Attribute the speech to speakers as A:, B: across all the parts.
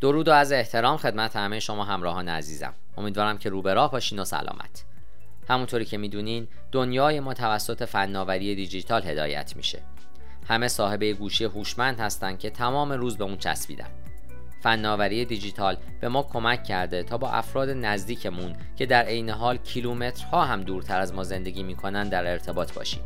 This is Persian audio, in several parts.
A: درود و عرض احترام خدمت همه شما همراهان عزیزم. امیدوارم که رو به راه باشین و سلامت. همونطوری که می‌دونین دنیای ما توسط فناوری دیجیتال هدایت میشه. همه صاحب گوشی هوشمند هستن که تمام روز به اون چسبیدن. فناوری دیجیتال به ما کمک کرده تا با افراد نزدیکمون که در عین حال کیلومترها هم دورتر از ما زندگی می‌کنن در ارتباط باشیم.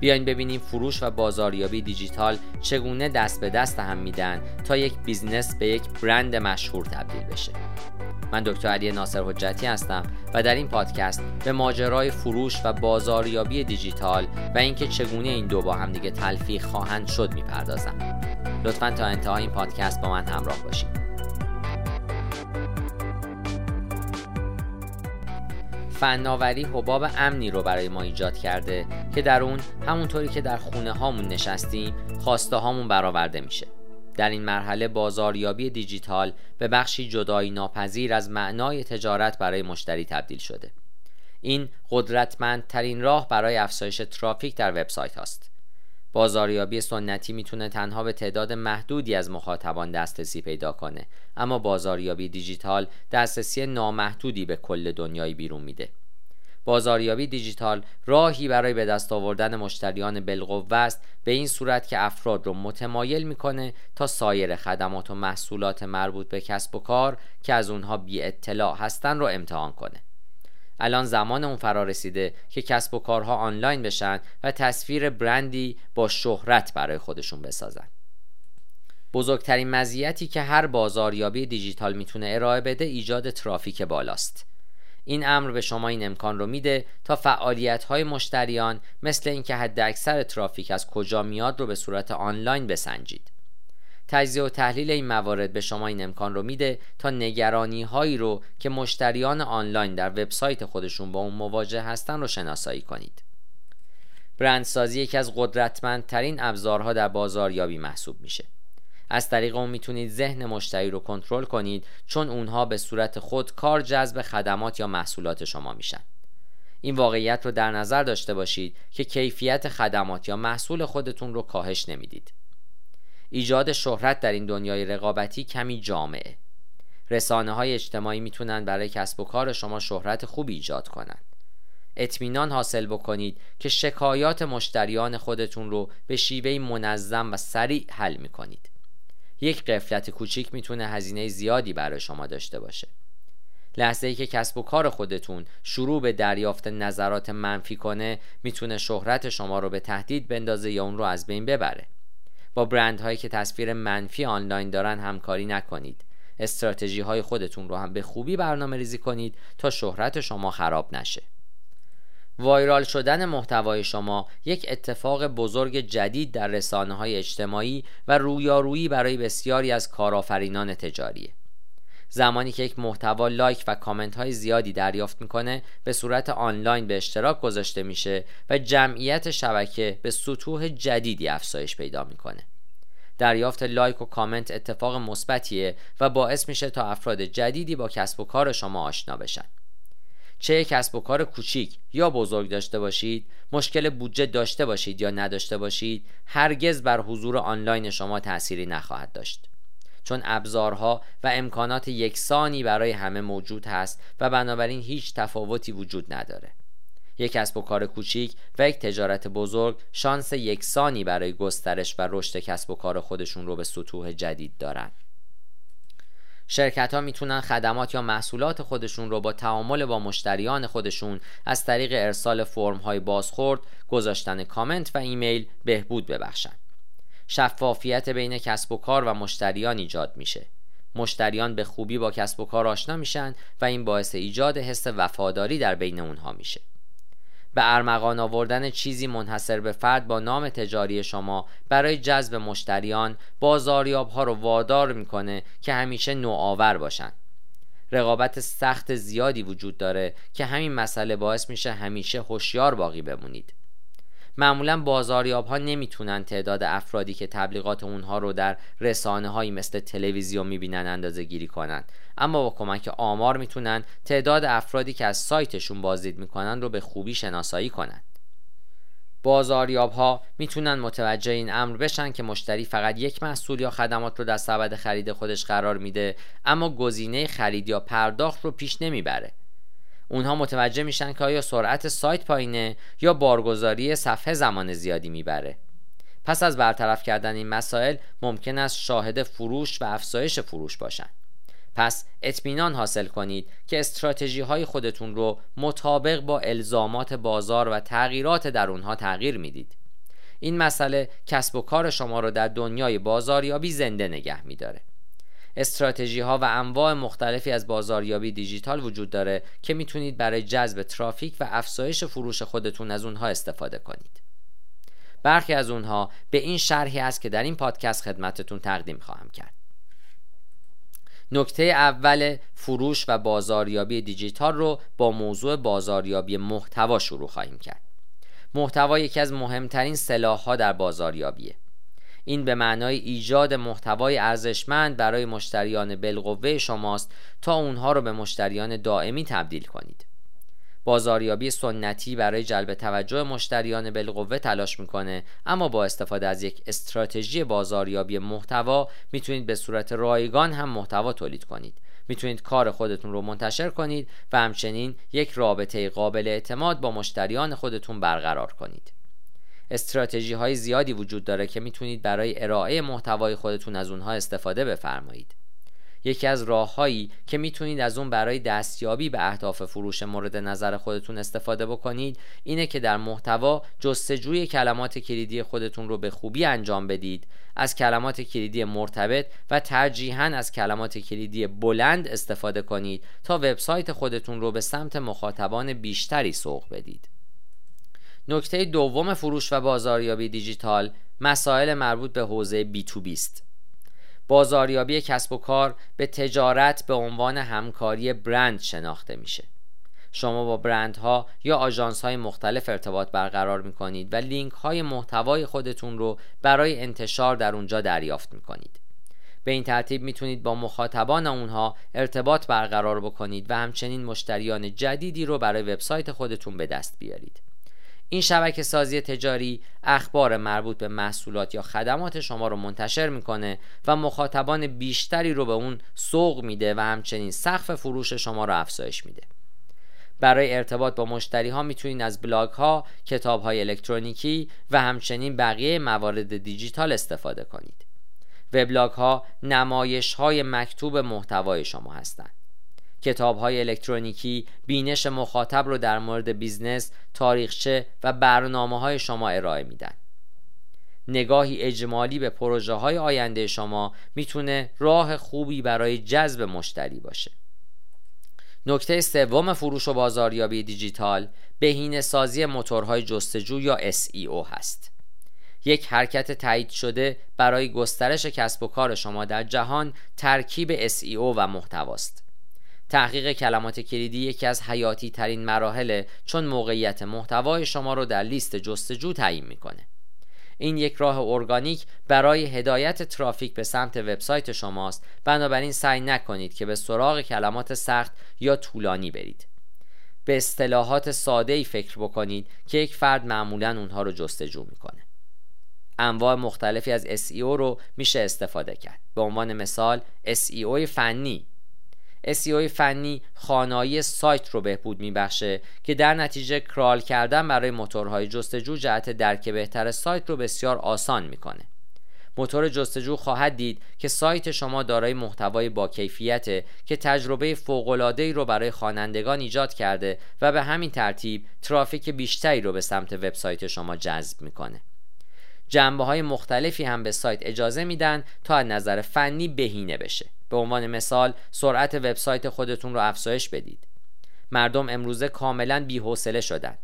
A: بیاین ببینیم فروش و بازاریابی دیجیتال چگونه دست به دست هم میدن تا یک بیزنس به یک برند مشهور تبدیل بشه. من دکتر علی ناصر حجتی هستم و در این پادکست به ماجرای فروش و بازاریابی دیجیتال و اینکه چگونه این دو با هم دیگه تلفیق خواهند شد می‌پردازم. لطفا تا انتهای این پادکست با من همراه باشید. فناوری حباب امنی رو برای ما ایجاد کرده که در اون همونطوری که در خونه هامون نشستیم خواسته هامون برآورده میشه. در این مرحله بازاریابی دیجیتال به بخشی جدایی ناپذیر از معنای تجارت برای مشتری تبدیل شده. این قدرتمندترین راه برای افزایش ترافیک در وبسایت هاست. بازاریابی سنتی می‌تونه تنها به تعداد محدودی از مخاطبان دسترسی پیدا کنه اما بازاریابی دیجیتال دسترسی نامحدودی به کل دنیای بیرون میده. بازاریابی دیجیتال راهی برای به دست آوردن مشتریان بالقوه است به این صورت که افراد رو متمایل می‌کنه تا سایر خدمات و محصولات مربوط به کسب و کار که از اونها بی اطلاع هستن رو امتحان کنه. الان زمان اون فرا رسیده که کسب و کارها آنلاین بشن و تصویر برندی با شهرت برای خودشون بسازن. بزرگترین مزیتی که هر بازاریابی دیجیتال می‌تونه ارائه بده ایجاد ترافیک بالاست. این امر به شما این امکان رو میده تا فعالیت های مشتریان مثل اینکه حد اکثر ترافیک از کجا میاد رو به صورت آنلاین بسنجید. تجزیه و تحلیل این موارد به شما این امکان رو میده تا نگرانی هایی رو که مشتریان آنلاین در وبسایت خودشون با اون مواجه هستن رو شناسایی کنید. برندسازی یکی از قدرتمندترین ابزارها در بازاریابی محسوب میشه. از طریق اون می‌تونید ذهن مشتری رو کنترل کنید چون اونها به صورت خود کار جذب خدمات یا محصولات شما میشن. این واقعیت رو در نظر داشته باشید که کیفیت خدمات یا محصول خودتون رو کاهش نمی‌دید. ایجاد شهرت در این دنیای رقابتی کمی جامعه. رسانه های اجتماعی می‌تونن برای کسب و کار شما شهرت خوب ایجاد کنند اطمینان حاصل بکنید که شکایات مشتریان خودتون رو به شیوه منظم و سریع حل می‌کنید. یک قفلت کوچیک می‌تونه هزینه زیادی برای شما داشته باشه. لحظه ای که کسب و کار خودتون شروع به دریافت نظرات منفی کنه می‌تونه شهرت شما رو به تهدید بندازه یا اون رو از بین ببره. با برند هایی که تصویر منفی آنلاین دارن همکاری نکنید. استراتژی های خودتون رو هم به خوبی برنامه ریزی کنید تا شهرت شما خراب نشه. viral شدن محتوای شما یک اتفاق بزرگ جدید در رسانه های اجتماعی و رویارویی برای بسیاری از کارآفرینان تجاریه. زمانی که یک محتوا لایک و کامنت های زیادی دریافت می‌کنه به صورت آنلاین به اشتراک گذاشته میشه و جمعیت شبکه به سطوح جدیدی افزایش پیدا می‌کنه. دریافت لایک و کامنت اتفاق مثبتیه و باعث میشه تا افراد جدیدی با کسب و کار شما آشنا بشن. چه کسب و کار کوچیک یا بزرگ داشته باشید مشکل بودجه داشته باشید یا نداشته باشید هرگز بر حضور آنلاین شما تأثیری نخواهد داشت. چون ابزارها و امکانات یکسانی برای همه موجود هست و بنابراین هیچ تفاوتی وجود نداره یک کسب و کار کوچیک و یک تجارت بزرگ شانس یکسانی برای گسترش و رشد کسب و کار خودشون رو به سطوح جدید دارن شرکت ها می‌تونن خدمات یا محصولات خودشون رو با تعامل با مشتریان خودشون از طریق ارسال فرم های بازخورد، گذاشتن کامنت و ایمیل بهبود ببخشن. شفافیت بین کسب و کار و مشتریان ایجاد میشه. مشتریان به خوبی با کسب و کار آشنا میشن و این باعث ایجاد حس وفاداری در بین اونها میشه. به ارمغان آوردن چیزی منحصر به فرد با نام تجاری شما برای جذب مشتریان بازاریاب ها رو وادار می‌کنه که همیشه نوآور باشن. رقابت سخت زیادی وجود داره که همین مسئله باعث میشه همیشه هوشیار باقی بمونید. معمولا بازاریاب ها نمی‌تونن تعداد افرادی که تبلیغات اونها رو در رسانه هایی مثل تلویزیون می‌بینن اندازه گیری کنن. اما با کمک آمار می‌تونن تعداد افرادی که از سایتشون بازدید می‌کنن رو به خوبی شناسایی کنن. بازاریاب ها می‌تونن متوجه این امر بشن که مشتری فقط یک محصول یا خدمات رو در سبد خرید خودش قرار میده اما گزینه خرید یا پرداخت رو پیش نمی‌بره. اونها متوجه میشن که آیا سرعت سایت پایینه یا بارگذاری صفحه زمان زیادی می‌بره. پس از برطرف کردن این مسائل ممکن است شاهد فروش و افزایش فروش باشند پس اطمینان حاصل کنید که استراتژی های خودتون رو مطابق با الزامات بازار و تغییرات در اونها تغییر می‌دید. این مسئله کسب و کار شما رو در دنیای بازاریابی زنده نگه میداره. استراتژی ها و انواع مختلفی از بازاریابی دیجیتال وجود داره که می‌تونید برای جذب ترافیک و افزایش فروش خودتون از اونها استفاده کنید. برخی از اونها به این شرحی است که در این پادکست خدمتتون تقدیم خواهم کرد. نکته اول فروش و بازاریابی دیجیتال رو با موضوع بازاریابی محتوا شروع خواهیم کرد. محتوا یکی از مهمترین ها در بازاریابیه. این به معنای ایجاد محتوای ارزشمند برای مشتریان بالقوه شماست تا اونها رو به مشتریان دائمی تبدیل کنید. بازاریابی سنتی برای جلب توجه مشتریان بالقوه تلاش می‌کنه اما با استفاده از یک استراتژی بازاریابی محتوا می‌تونید به صورت رایگان هم محتوا تولید کنید. می‌تونید کار خودتون رو منتشر کنید و همچنین یک رابطه قابل اعتماد با مشتریان خودتون برقرار کنید. استراتژی های زیادی وجود داره که می‌تونید برای ارائه محتوای خودتون از اونها استفاده بفرمایید. یکی از راههایی که می‌تونید از اون برای دستیابی به اهداف فروش مورد نظر خودتون استفاده بکنید اینه که در محتوا جستجوی کلمات کلیدی خودتون رو به خوبی انجام بدید از کلمات کلیدی مرتبط و ترجیحاً از کلمات کلیدی بلند استفاده کنید تا وبسایت خودتون رو به سمت مخاطبان بیشتری سوق بدید. نکته دوم فروش و بازاریابی دیجیتال مسائل مربوط به حوزه بی تو بیست بازاریابی کسب و کار به تجارت به عنوان همکاری برند شناخته میشه شما با برندها یا آژانس های مختلف ارتباط برقرار می کنید و لینک های محتوای خودتون رو برای انتشار در اونجا دریافت می کنید. به این ترتیب می‌تونید با مخاطبان اونها ارتباط برقرار بکنید و همچنین مشتریان جدیدی رو برای وبسایت خودتون به دست بیارید. این شبکه سازی تجاری اخبار مربوط به محصولات یا خدمات شما رو منتشر می‌کنه و مخاطبان بیشتری رو به اون سوق میده و همچنین سقف فروش شما رو افزایش میده برای ارتباط با مشتری ها می‌تونید از بلاگ ها، کتاب های الکترونیکی و همچنین بقیه موارد دیجیتال استفاده کنید. وبلاگ ها نمایش های مکتوب محتوای شما هستند. کتاب های الکترونیکی بینش مخاطب رو در مورد business، تاریخچه و برنامه های شما ارائه میدن. نگاهی اجمالی به پروژه های آینده شما می‌تونه راه خوبی برای جذب مشتری باشه. نکته سوم فروش و بازاریابی دیجیتال بهینه سازی موتورهای جستجو یا SEO هست. یک حرکت تایید شده برای گسترش کسب و کار شما در جهان ترکیب SEO و محتواست. تحقیق کلمات کلیدی یکی از حیاتی ترین مراحل چون موقعیت محتوای شما رو در لیست جستجو تعیین می‌کنه. این یک راه ارگانیک برای هدایت ترافیک به سمت وبسایت شماست. بنابراین سعی نکنید که به سراغ کلمات سخت یا طولانی برید. به اصطلاحات ساده ای فکر بکنید که یک فرد معمولا اونها رو جستجو می‌کنه. انواع مختلفی از SEO رو میشه استفاده کرد. به عنوان مثال SEO فنی. SEO فنی خانایی سایت رو بهبود میبخشه که در نتیجه کرال کردن برای موتورهای جستجو جهت درک بهتر سایت رو بسیار آسان می‌کنه موتور جستجو خواهد دید که سایت شما دارای محتوای با کیفیته که تجربه فوق‌العاده‌ای رو برای خوانندگان ایجاد کرده و به همین ترتیب ترافیک بیشتری رو به سمت وبسایت شما جذب می‌کنه. جنبه های مختلفی هم به سایت اجازه میدن تا از نظر فنی بهینه بشه. به عنوان مثال سرعت وبسایت خودتون رو افزایش بدید. مردم امروزه کاملا بی‌حوصله شدن.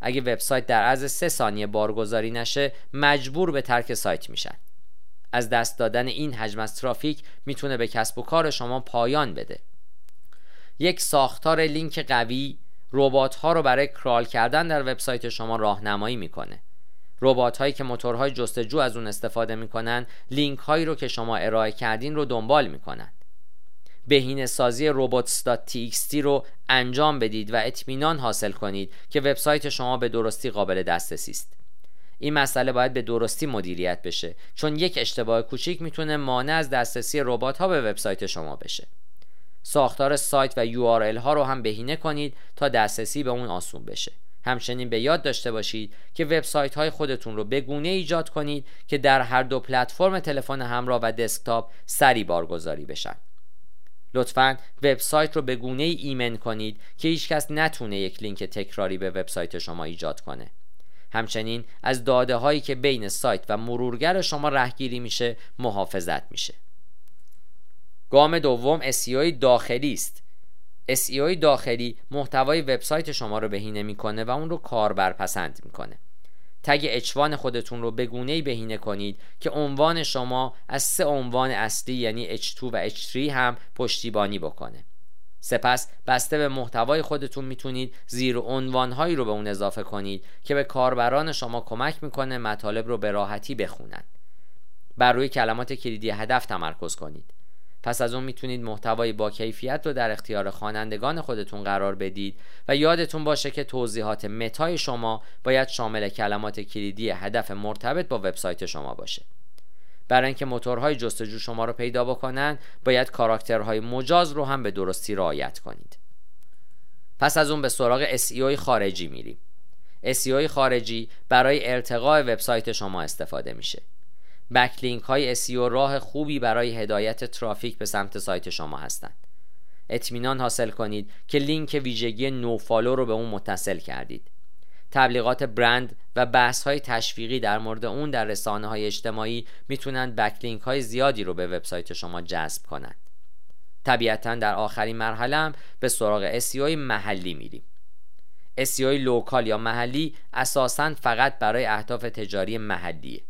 A: اگه وبسایت در عرض سه ثانیه بارگذاری نشه مجبور به ترک سایت میشن. از دست دادن این حجم از ترافیک می‌تونه به کسب و کار شما پایان بده. یک ساختار لینک قوی ربات ها رو برای کرال کردن در وبسایت شما راهنمایی می‌کنه. ربات هایی که موتورهای جستجو از اون استفاده می‌کنن لینک هایی رو که شما ارائه کردین رو دنبال می‌کنن. بهینه سازی robots.txt رو انجام بدید و اطمینان حاصل کنید که وبسایت شما به درستی قابل دسترسی است. این مسئله باید به درستی مدیریت بشه چون یک اشتباه کوچیک می‌تونه مانع از دسترسی ربات ها به وبسایت شما بشه. ساختار سایت و URL ها رو هم بهینه کنید تا دسترسی به اون آسون بشه. همچنین به یاد داشته باشید که وبسایت های خودتون رو به گونه ایجاد کنید که در هر دو پلتفرم تلفن همراه و دسکتاپ سری بارگذاری بشن. لطفا وبسایت رو به گونه ای ایمن کنید که هیچکس نتونه یک لینک تکراری به وبسایت شما ایجاد کنه. همچنین از داده هایی که بین سایت و مرورگر شما رهگیری میشه محافظت میشه. گام دوم SEO داخلی است. SEO داخلی محتوای وبسایت شما رو بهینه می‌کنه و اون رو کاربر پسند می‌کنه. تگ اچوان خودتون رو به گونه‌ای بهینه کنید که عنوان شما از سه عنوان اصلی یعنی H2 و H3 هم پشتیبانی بکنه. سپس بسته به محتوای خودتون می‌تونید زیر عنوانهایی رو به اون اضافه کنید که به کاربران شما کمک می‌کنه مطالب رو به راحتی بخونن. بر روی کلمات کلیدی هدف تمرکز کنید. پس از اون می‌تونید محتوای با کیفیت رو در اختیار خوانندگان خودتون قرار بدید و یادتون باشه که توضیحات متای شما باید شامل کلمات کلیدی هدف مرتبط با وبسایت شما باشه. برای اینکه موتورهای جستجو شما رو پیدا بکنن باید کاراکترهای مجاز رو هم به درستی رعایت کنید. پس از اون به سراغ SEO خارجی میریم. SEO خارجی برای ارتقاء وبسایت شما استفاده میشه. بکلینک های SEO راه خوبی برای هدایت ترافیک به سمت سایت شما هستند. اطمینان حاصل کنید که لینک ویژگی نوفالو رو به اون متصل کردید. تبلیغات برند و بحث های تشویقی در مورد اون در رسانه های اجتماعی می‌تونند بکلینک های زیادی رو به وبسایت شما جذب کنند. طبیعتا در آخرین مرحله به سراغ SEO محلی میریم. SEO لوکال یا محلی اساسا فقط برای اهداف تجاری محلیه.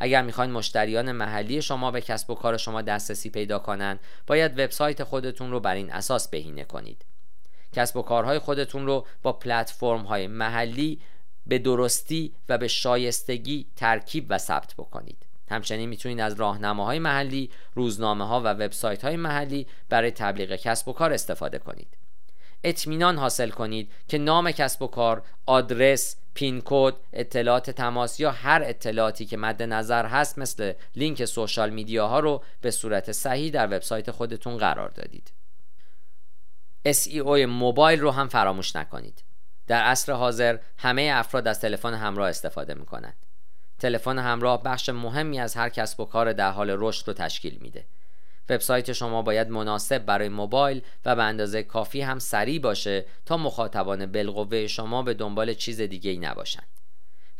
A: اگر می‌خواین مشتریان محلی شما به کسب و کار شما دسترسی پیدا کنند باید وبسایت خودتون رو بر این اساس بهینه کنید کسب و کارهای خودتون رو با پلتفرم های محلی به درستی و به شایستگی ترکیب و ثبت بکنید همچنین می‌تونید از راهنماهای محلی، روزنامه ها و وبسایت های محلی برای تبلیغ کسب و کار استفاده کنید. اطمینان حاصل کنید که نام کسب و کار، آدرس، پین کد، اطلاعات تماس یا هر اطلاعاتی که مد نظر هست مثل لینک سوشال میدیا ها رو به صورت صحیح در وبسایت خودتون قرار دادید. SEO موبایل رو هم فراموش نکنید. در عصر حاضر همه افراد از تلفن همراه استفاده می کنند. تلفن همراه بخش مهمی از هر کسب و کار در حال رشد رو تشکیل میده. وبسایت شما باید مناسب برای موبایل و به اندازه کافی هم سریع باشه تا مخاطبان بالقوه شما به دنبال چیز دیگه ای نباشند.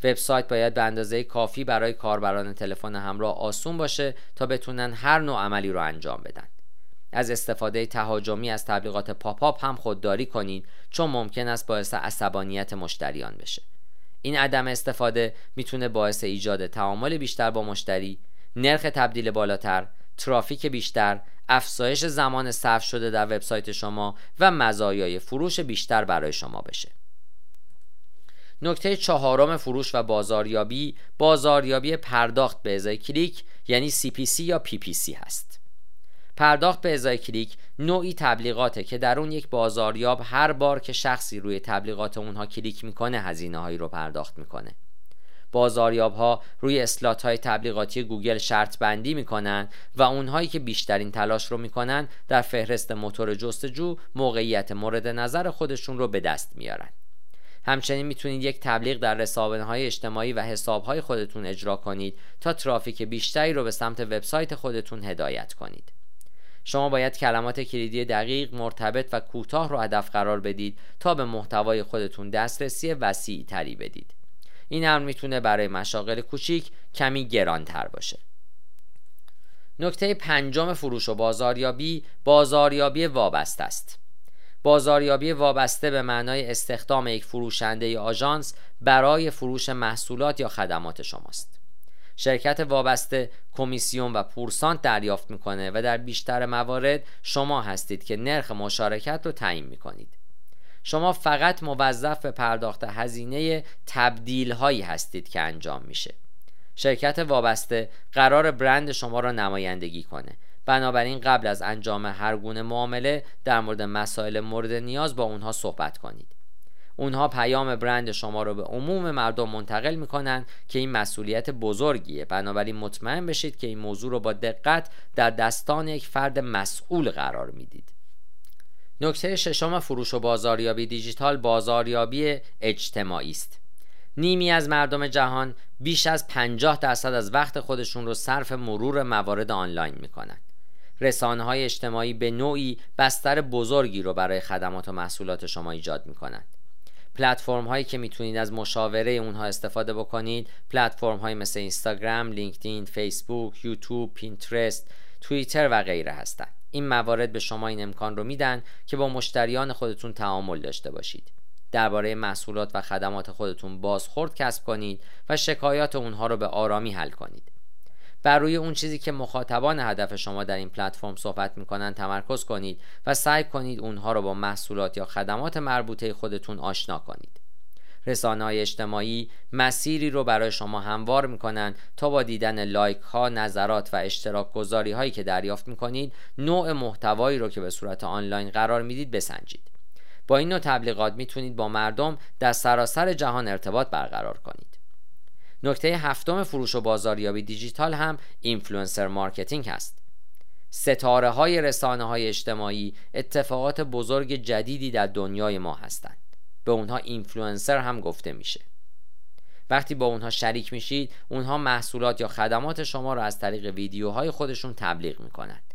A: وبسایت باید به اندازه کافی برای کاربران تلفن همراه آسون باشه تا بتونن هر نوع عملی رو انجام بدن. از استفاده تهاجمی از تبلیغات پاپ آپ هم خودداری کنید چون ممکن است باعث عصبانیت مشتریان بشه. این عدم استفاده می‌تونه باعث ایجاد تعامل بیشتر با مشتری، نرخ تبدیل بالاتر، ترافیک بیشتر، افزایش زمان صرف شده در وبسایت شما و مزایای فروش بیشتر برای شما بشه. نکته چهارم فروش و بازاریابی بازاریابی پرداخت به ازای کلیک یعنی CPC یا PPC هست. پرداخت به ازای کلیک نوعی تبلیغاته که در اون یک بازاریاب هر بار که شخصی روی تبلیغات اونها کلیک می‌کنه هزینه هایی رو پرداخت می‌کنه بازاریاب ها روی اسلات های تبلیغاتی گوگل شرط بندی می‌کنن و اونهایی که بیشترین تلاش رو می‌کنن در فهرست موتور جستجو موقعیت مورد نظر خودشون رو به دست میارن. همچنین می‌تونید یک تبلیغ در رسانه های اجتماعی و حساب های خودتون اجرا کنید تا ترافیک بیشتری رو به سمت وبسایت خودتون هدایت کنید. شما باید کلمات کلیدی دقیق مرتبط و کوتاه رو هدف قرار بدید تا به محتوای خودتون دسترسی وسیع تری بدید. این امر می‌تونه برای مشاغل کوچیک کمی گرانتر باشه. نکته پنجم فروش و بازاریابی بازاریابی وابسته است. بازاریابی وابسته به معنای استخدام یک فروشنده آژانس برای فروش محصولات یا خدمات شماست. شرکت وابسته کمیسیون و پورسانت دریافت می‌کنه و در بیشتر موارد شما هستید که نرخ مشارکت رو تعیین می‌کنید. شما فقط موظف به پرداخت هزینه تبدیل هایی هستید که انجام میشه. شرکت وابسته قرار برند شما را نمایندگی کنه. بنابراین قبل از انجام هر گونه معامله در مورد مسائل مورد نیاز با اونها صحبت کنید. اونها پیام برند شما رو به عموم مردم منتقل می‌کنن که این مسئولیت بزرگیه. بنابراین مطمئن بشید که این موضوع رو با دقت در دستان یک فرد مسئول قرار می‌دید. نکته ششم فروش و بازاریابی دیجیتال بازاریابی اجتماعی است. نیمی از مردم جهان بیش از 50 درصد از وقت خودشون رو صرف مرور موارد آنلاین می‌کنن. رسانه های اجتماعی به نوعی بستر بزرگی رو برای خدمات و محصولات شما ایجاد می‌کنند پلتفرم هایی که می‌تونید از مشاوره اونها استفاده بکنید پلتفرم های مثل اینستاگرام، لینکدین، فیسبوک، یوتیوب، پینترست، توییتر و غیره هستند. این موارد به شما این امکان رو میدن که با مشتریان خودتون تعامل داشته باشید. درباره محصولات و خدمات خودتون بازخورد کسب کنید و شکایات اونها رو به آرامی حل کنید. بر روی اون چیزی که مخاطبان هدف شما در این پلتفرم صحبت می‌کنن تمرکز کنید و سعی کنید اونها رو با محصولات یا خدمات مربوطه خودتون آشنا کنید رسانه های اجتماعی مسیری رو برای شما هموار می‌کنن تا با دیدن لایک ها، نظرات و اشتراک گذاری هایی که دریافت می‌کنید نوع محتوایی رو که به صورت آنلاین قرار می‌دید بسنجید. با این نوع تبلیغات می‌تونید با مردم در سراسر جهان ارتباط برقرار کنید. نکته هفتم فروش و بازاریابی دیجیتال هم influencer marketing هست ستاره های رسانه های اجتماعی اتفاقات بزرگ جدیدی در دنیای ما هستند به اونها اینفلوئنسر هم گفته میشه. وقتی با اونها شریک میشید اونها محصولات یا خدمات شما را از طریق ویدیوهای خودشون تبلیغ می‌کنند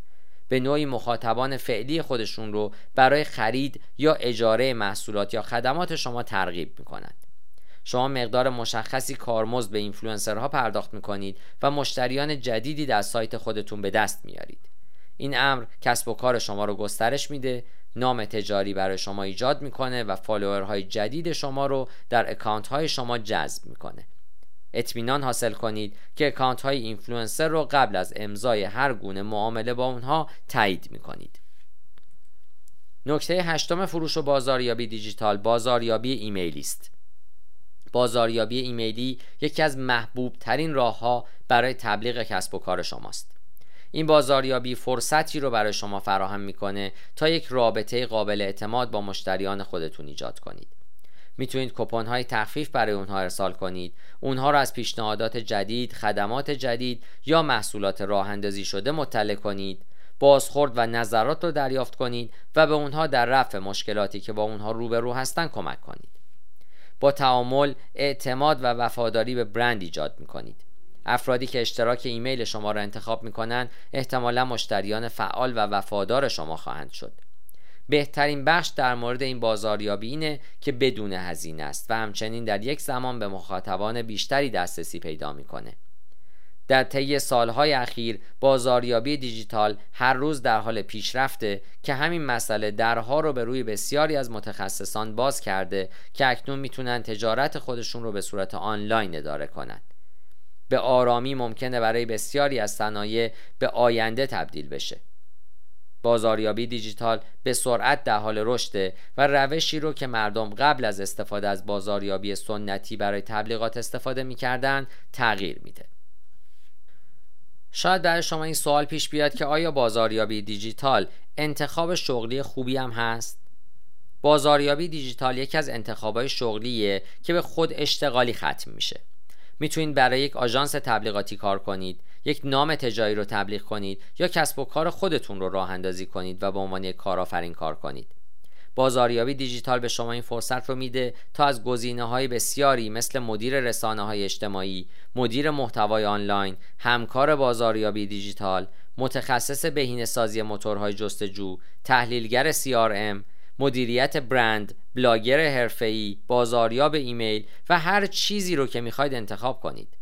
A: به نوعی مخاطبان فعلی خودشون رو برای خرید یا اجاره محصولات یا خدمات شما ترغیب می‌کنند شما مقدار مشخصی کارمزد به اینفلوئنسرها پرداخت می‌کنید و مشتریان جدیدی در سایت خودتون به دست میارید. این امر کسب و کار شما رو گسترش میده نام تجاری برای شما ایجاد می‌کنه و follower های جدید شما رو در account های شما جذب می‌کنه. اطمینان حاصل کنید که account های اینفلوئنسر رو قبل از امضای هر گونه معامله با اونها تایید می‌کنید. نکته هشتم فروش و بازاریابی دیجیتال بازاریابی ایمیلی است. بازاریابی ایمیلی یکی از محبوب ترین راه ها برای تبلیغ کسب و کار شماست. این بازاریابی فرصتی رو برای شما فراهم می‌کنه تا یک رابطه قابل اعتماد با مشتریان خودتون ایجاد کنید. می‌تونید کپون های تخفیف برای اونها ارسال کنید. اونها رو از پیشنهادات جدید خدمات جدید یا محصولات راه اندازی شده مطلع کنید. بازخورد و نظرات رو دریافت کنید و به اونها در رفع مشکلاتی که با اونها روبرو هستن کمک کنید. با تعامل اعتماد و وفاداری به برند ایجاد می کنید افرادی که اشتراک ایمیل شما را انتخاب می کنند احتمالا مشتریان فعال و وفادار شما خواهند شد بهترین بخش در مورد این بازاریابی اینه که بدون هزینه است و همچنین در یک زمان به مخاطبان بیشتری دسترسی پیدا می‌کنه. در طی سالهای اخیر بازاریابی دیجیتال هر روز در حال پیشرفته که همین مسئله درها رو به روی بسیاری از متخصصان باز کرده که اکنون می‌تونن تجارت خودشون رو به صورت آنلاین اداره کنند. به آرامی ممکنه برای بسیاری از صنایع به آینده تبدیل بشه. بازاریابی دیجیتال به سرعت در حال رشده و روشی رو که مردم قبل از استفاده از بازاریابی سنتی برای تبلیغات استفاده می‌کردن تغییر میده. شاید برای شما این سوال پیش بیاد که آیا بازاریابی دیجیتال انتخاب شغلی خوبی هم هست؟ بازاریابی دیجیتال یکی از انتخابای شغلیه که به خود اشتغالی ختم میشه. می‌تونید برای یک آژانس تبلیغاتی کار کنید، یک نام تجاری رو تبلیغ کنید یا کسب و کار خودتون رو راه اندازی کنید و به عنوان یک کارآفرین کار کنید. بازاریابی دیجیتال به شما این فرصت رو میده تا از گزینه های بسیاری مثل مدیر رسانه های اجتماعی، مدیر محتوای آنلاین، همکار بازاریابی دیجیتال، متخصص بهینه‌سازی موتورهای جستجو، تحلیلگر CRM، مدیریت برند، بلاگر حرفه‌ای، بازاریاب ایمیل و هر چیزی رو که می‌خواید انتخاب کنید.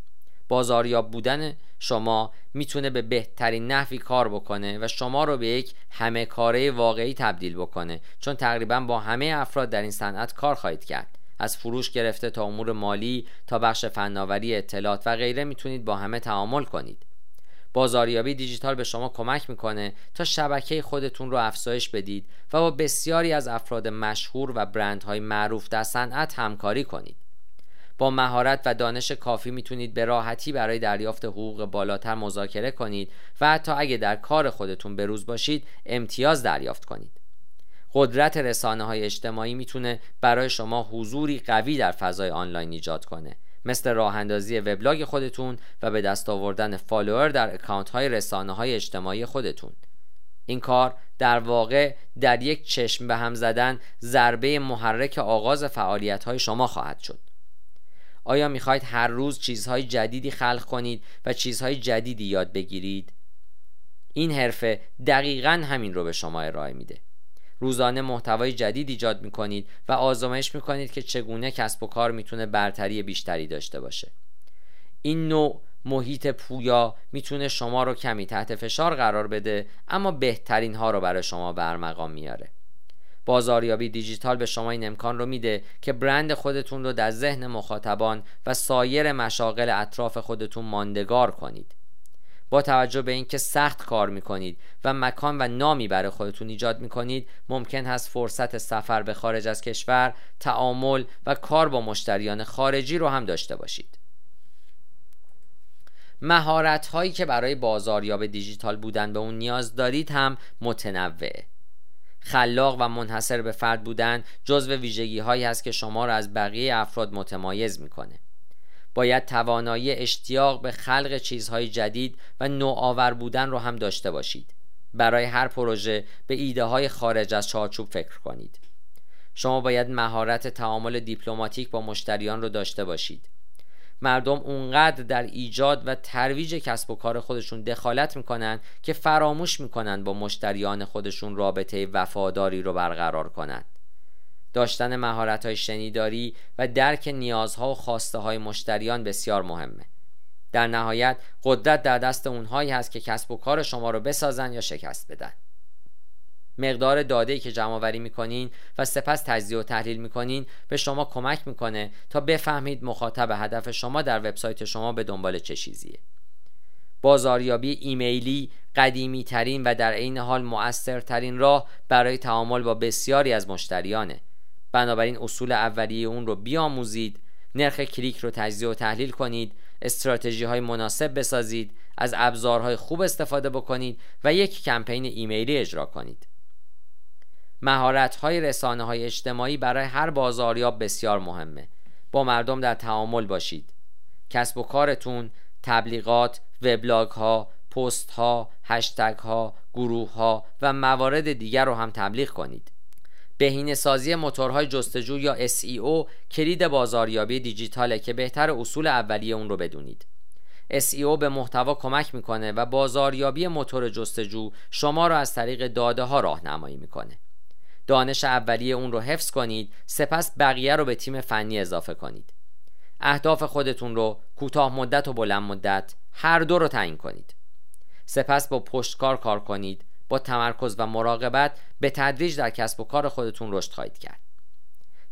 A: بازاریاب بودن شما می‌تونه به بهترین نحوی کار بکنه و شما رو به یک همه کاره واقعی تبدیل بکنه چون تقریبا با همه افراد در این صنعت کار خواهید کرد از فروش گرفته تا امور مالی تا بخش فناوری اطلاعات و غیره می‌تونید با همه تعامل کنید بازاریابی دیجیتال به شما کمک می‌کنه تا شبکه خودتون رو افزایش بدید و با بسیاری از افراد مشهور و برندهای معروف در صنعت همکاری کنید. با مهارت و دانش کافی می‌تونید به راحتی برای دریافت حقوق بالاتر مذاکره کنید و حتی اگه در کار خودتون بروز باشید امتیاز دریافت کنید. قدرت رسانه های اجتماعی می‌تونه برای شما حضوری قوی در فضای آنلاین ایجاد کنه. مثل راه اندازی وبلاگ خودتون و به دست آوردن follower در account های رسانه های اجتماعی خودتون. این کار در واقع در یک چشم به هم زدن ضربه محرک آغاز فعالیت های شما خواهد شد. آیا می‌خواهید هر روز چیزهای جدیدی خلق کنید و چیزهای جدیدی یاد بگیرید؟ این حرفه دقیقا همین رو به شما ارائه میده. روزانه محتوای جدید ایجاد می‌کنید و آزمایش می‌کنید که چگونه کسب و کار می‌تونه برتری بیشتری داشته باشه. این نوع محیط پویا می‌تونه شما رو کمی تحت فشار قرار بده اما بهترین ها رو برای شما برمقام میاره. بازاریابی دیجیتال به شما این امکان رو میده که برند خودتون رو در ذهن مخاطبان و سایر مشاغل اطراف خودتون ماندگار کنید. با توجه به اینکه سخت کار می‌کنید و مکان و نامی برای خودتون ایجاد می‌کنید ممکن هست فرصت سفر به خارج از کشور تعامل و کار با مشتریان خارجی رو هم داشته باشید. مهارت هایی که برای بازاریاب دیجیتال بودن به اون نیاز دارید هم متنوعه. خلاق و منحصر به فرد بودن جزو ویژگی هایی هست که شما را از بقیه افراد متمایز می‌کنه. باید توانایی اشتیاق به خلق چیزهای جدید و نوآور بودن رو هم داشته باشید. برای هر پروژه به ایده های خارج از چارچوب فکر کنید. شما باید مهارت تعامل دیپلماتیک با مشتریان رو داشته باشید. مردم اونقدر در ایجاد و ترویج کسب و کار خودشون دخالت می‌کنن که فراموش می‌کنن با مشتریان خودشون رابطه وفاداری رو برقرار کنند داشتن مهارت های شنیداری و درک نیازها و خواسته های مشتریان بسیار مهمه. در نهایت قدرت در دست اونهایی هست که کسب و کار شما رو بسازن یا شکست بدن. مقدار داده که جمع آوری می‌کنین و سپس تجزیه و تحلیل می‌کنین به شما کمک می‌کنه تا بفهمید مخاطب هدف شما در وبسایت شما به دنبال چه چیزیه. بازاریابی ایمیلی قدیمی ترین و در عین حال مؤثرترین راه برای تعامل با بسیاری از مشتریانه. بنابراین اصول اولیه اون رو بیاموزید نرخ کلیک رو تجزیه و تحلیل کنید استراتژی های مناسب بسازید از ابزارهای خوب استفاده بکنید و یک کمپین ایمیلی اجرا کنید. مهارت های رسانه های اجتماعی برای هر بازاریاب بسیار مهمه. با مردم در تعامل باشید. کسب و کارتون تبلیغات وبلاگ ها پست ها هشتگ ها گروه ها و موارد دیگر رو هم تبلیغ کنید. بهینه سازی موتورهای جستجو یا SEO کلید بازاریابی دیجیتاله که بهتر اصول اولیه اون رو بدونید. SEO به محتوا کمک می‌کنه و بازاریابی موتور جستجو شما را از طریق داده ها راهنمایی می‌کنه. دانش اولیه اون رو حفظ کنید سپس بقیه رو به تیم فنی اضافه کنید. اهداف خودتون رو کوتاه مدت و بلند مدت هر دو رو تعیین کنید. سپس با پشتکار کار کنید. با تمرکز و مراقبت به تدریج در کسب و کار خودتون رشد خواهید کرد.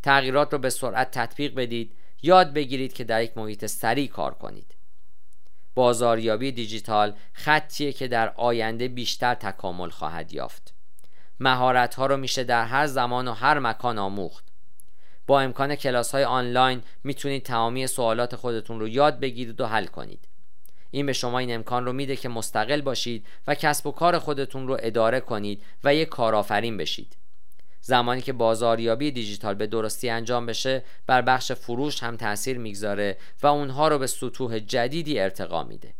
A: تغییرات رو به سرعت تطبیق بدید یاد بگیرید که در یک محیط سریع کار کنید. بازاریابی دیجیتال خطیه که در آینده بیشتر تکامل خواهد یافت. مهارت ها رو میشه در هر زمان و هر مکان آموخت. با امکان کلاس های آنلاین می‌تونید تمامی سوالات خودتون رو یاد بگیرید و حل کنید. این به شما این امکان رو میده که مستقل باشید و کسب و کار خودتون رو اداره کنید و یک کارآفرین بشید. زمانی که بازاریابی دیجیتال به درستی انجام بشه بر بخش فروش هم تاثیر می‌گذاره و اونها رو به سطوح جدیدی ارتقا میده.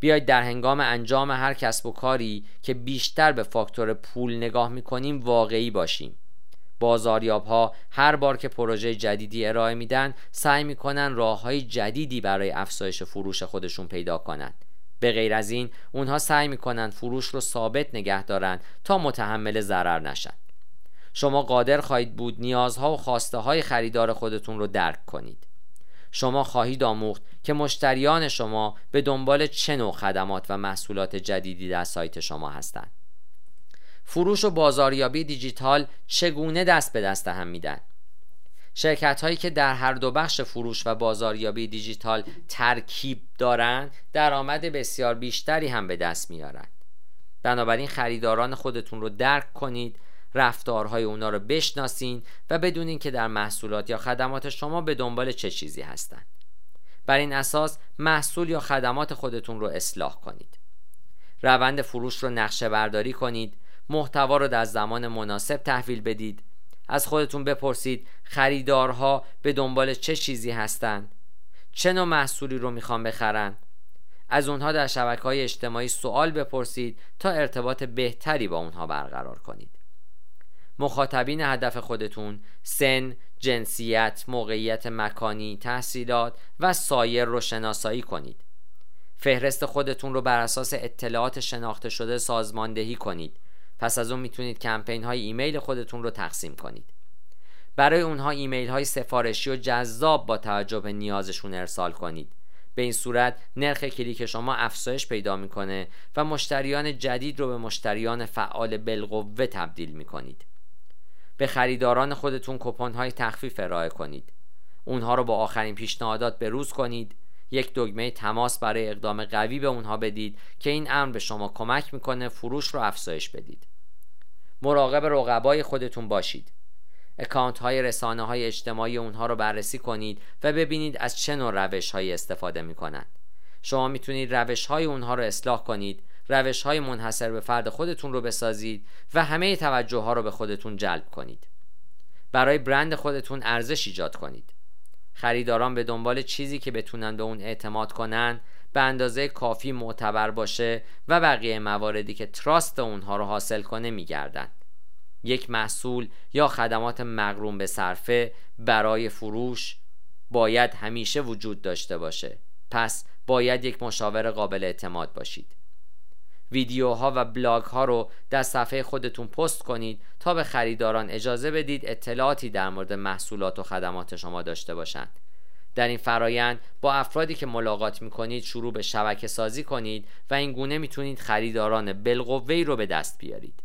A: بیاید در هنگام انجام هر کسب و کاری که بیشتر به فاکتور پول نگاه می‌کنیم واقعی باشیم. بازاریاب ها هر بار که پروژه جدیدی ارائه میدن سعی می‌کنن راه های جدیدی برای افزایش فروش خودشون پیدا کنند به غیر از این اونها سعی می‌کنن فروش رو ثابت نگه دارن تا متحمل ضرر نشن. شما قادر خواهید بود نیازها و خواسته های خریدار خودتون رو درک کنید. شما خواهید آموخت که مشتریان شما به دنبال چه نوع خدمات و محصولات جدیدی در سایت شما هستند فروش و بازاریابی دیجیتال چگونه دست به دست هم میدن؟ شرکت هایی که در هر دو بخش فروش و بازاریابی دیجیتال ترکیب دارند درآمد بسیار بیشتری هم به دست میارند بنابراین خریداران خودتون رو درک کنید رفتارهای اونا رو بشناسین و بدونین که در محصولات یا خدمات شما به دنبال چه چیزی هستند بر این اساس محصول یا خدمات خودتون رو اصلاح کنید. روند فروش رو نقشه برداری کنید. محتوا رو در زمان مناسب تحویل بدید. از خودتون بپرسید خریدارها به دنبال چه چیزی هستند؟ چه نوع محصولی رو می‌خوان بخرن؟ از اونها در شبکه های اجتماعی سوال بپرسید تا ارتباط بهتری با اونها برقرار کنید. مخاطبین هدف خودتون سن، جنسیت، موقعیت مکانی، تحصیلات و سایر رو شناسایی کنید. فهرست خودتون رو بر اساس اطلاعات شناخته شده سازماندهی کنید. پس از اون می‌تونید کمپین های ایمیل خودتون رو تقسیم کنید. برای اونها ایمیل های سفارشی و جذاب با توجه به نیازشون ارسال کنید. به این صورت نرخ کلیک شما افزایش پیدا می‌کنه و مشتریان جدید رو به مشتریان فعال بالقوه تبدیل می‌کنید. به خریداران خودتون کپون های تخفیف ارائه کنید. اونها رو با آخرین پیشنهادات به روز کنید یک دگمه تماس برای اقدام قوی به اونها بدید که این امر به شما کمک می‌کنه فروش رو افزایش بدید. مراقب رقبای خودتون باشید. اکانت های رسانه های اجتماعی اونها رو بررسی کنید و ببینید از چه نوع روش های استفاده می‌کنند. شما می‌تونید روش های اونها رو اصلاح کنید روش های منحصر به فرد خودتون رو بسازید و همه توجه ها رو به خودتون جلب کنید. برای برند خودتون ارزش ایجاد کنید. خریداران به دنبال چیزی که بتونن به اون اعتماد کنن به اندازه کافی معتبر باشه و بقیه مواردی که تراست اونها رو حاصل کنه میگردن. یک محصول یا خدمات مقروم به صرفه برای فروش باید همیشه وجود داشته باشه. پس باید یک مشاور قابل اعتماد باشید. ویدیوها و بلاگ ها رو در صفحه خودتون پست کنید تا به خریداران اجازه بدید اطلاعاتی در مورد محصولات و خدمات شما داشته باشند. در این فرایند با افرادی که ملاقات می کنید شروع به شبکه سازی کنید و این گونه می‌تونید خریداران بالقوه رو به دست بیارید.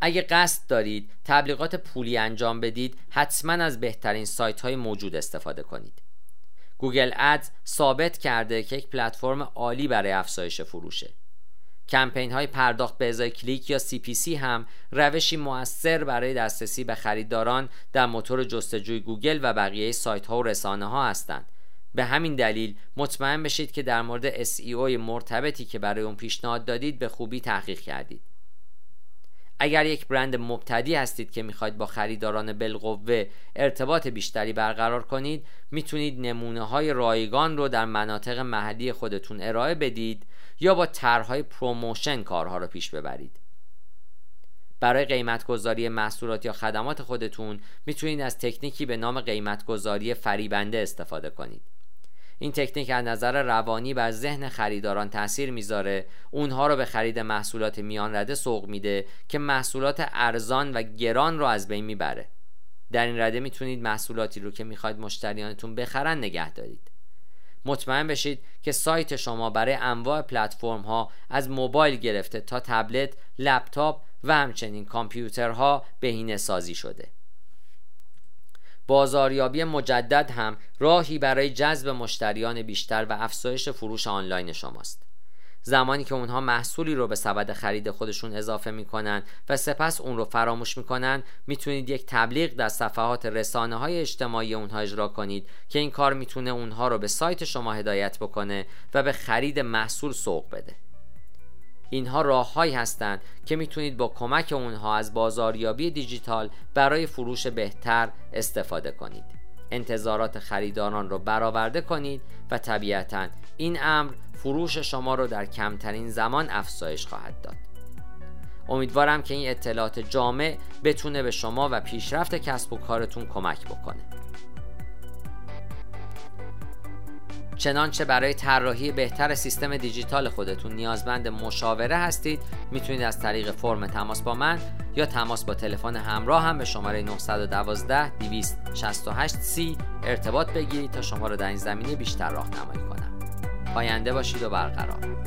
A: اگه قصد دارید تبلیغات پولی انجام بدید حتما از بهترین سایت های موجود استفاده کنید. Google Ads ثابت کرده که یک پلتفرم عالی برای افزایش فروشه. کمپین های پرداخت به ازای کلیک یا CPC هم روشی موثر برای دسترسی به خریداران در موتور جستجوی گوگل و بقیه سایت ها و رسانه ها هستند. به همین دلیل مطمئن بشید که در مورد SEO مرتبطی که برای اون پیشنهاد دادید به خوبی تحقیق کردید. اگر یک برند مبتدی هستید که می‌خواید با خریداران بالقوه ارتباط بیشتری برقرار کنید می‌تونید نمونه های رایگان رو در مناطق محلی خودتون ارائه بدید یا با طرحهای promotion کارها رو پیش ببرید. برای قیمت گذاری محصولات یا خدمات خودتون می‌تونید از تکنیکی به نام قیمت گذاری فریبنده استفاده کنید. این تکنیک از نظر روانی بر ذهن خریداران تاثیر می‌ذاره. اونها رو به خرید محصولات میان رده سوق میده که محصولات ارزان و گران رو از بین می‌بره. در این رده می‌تونید محصولاتی رو که می‌خواید مشتریانتون بخرن نگه دارید. مطمئن بشید که سایت شما برای انواع پلتفرم ها از موبایل گرفته تا تبلت، لپتاپ و همچنین کامپیوترها بهینه سازی شده. بازاریابی مجدد هم راهی برای جذب مشتریان بیشتر و افزایش فروش آنلاین شماست. زمانی که اونها محصولی رو به سبد خرید خودشون اضافه می‌کنن و سپس اون رو فراموش می‌کنن می‌تونید یک تبلیغ در صفحات رسانه های اجتماعی اونها اجرا کنید که این کار می‌تونه اونها رو به سایت شما هدایت بکنه و به خرید محصول سوق بده. اینها راههایی هستند که می‌تونید با کمک اونها از بازاریابی دیجیتال برای فروش بهتر استفاده کنید. انتظارات خریداران رو برآورده کنید و طبیعتا این امر فروش شما رو در کمترین زمان افزایش خواهد داد. امیدوارم که این اطلاعات جامع بتونه به شما و پیشرفت کسب و کارتون کمک بکنه. چنانچه برای طراحی بهتر سیستم دیجیتال خودتون نیازمند مشاوره هستید می‌تونید از طریق فرم تماس با من یا تماس با تلفن همراه هم به شماره 912 268 c ارتباط بگیرید تا شما رو در این زمینه بیشتر راهنمایی کنم. پاینده باشید و برقرار.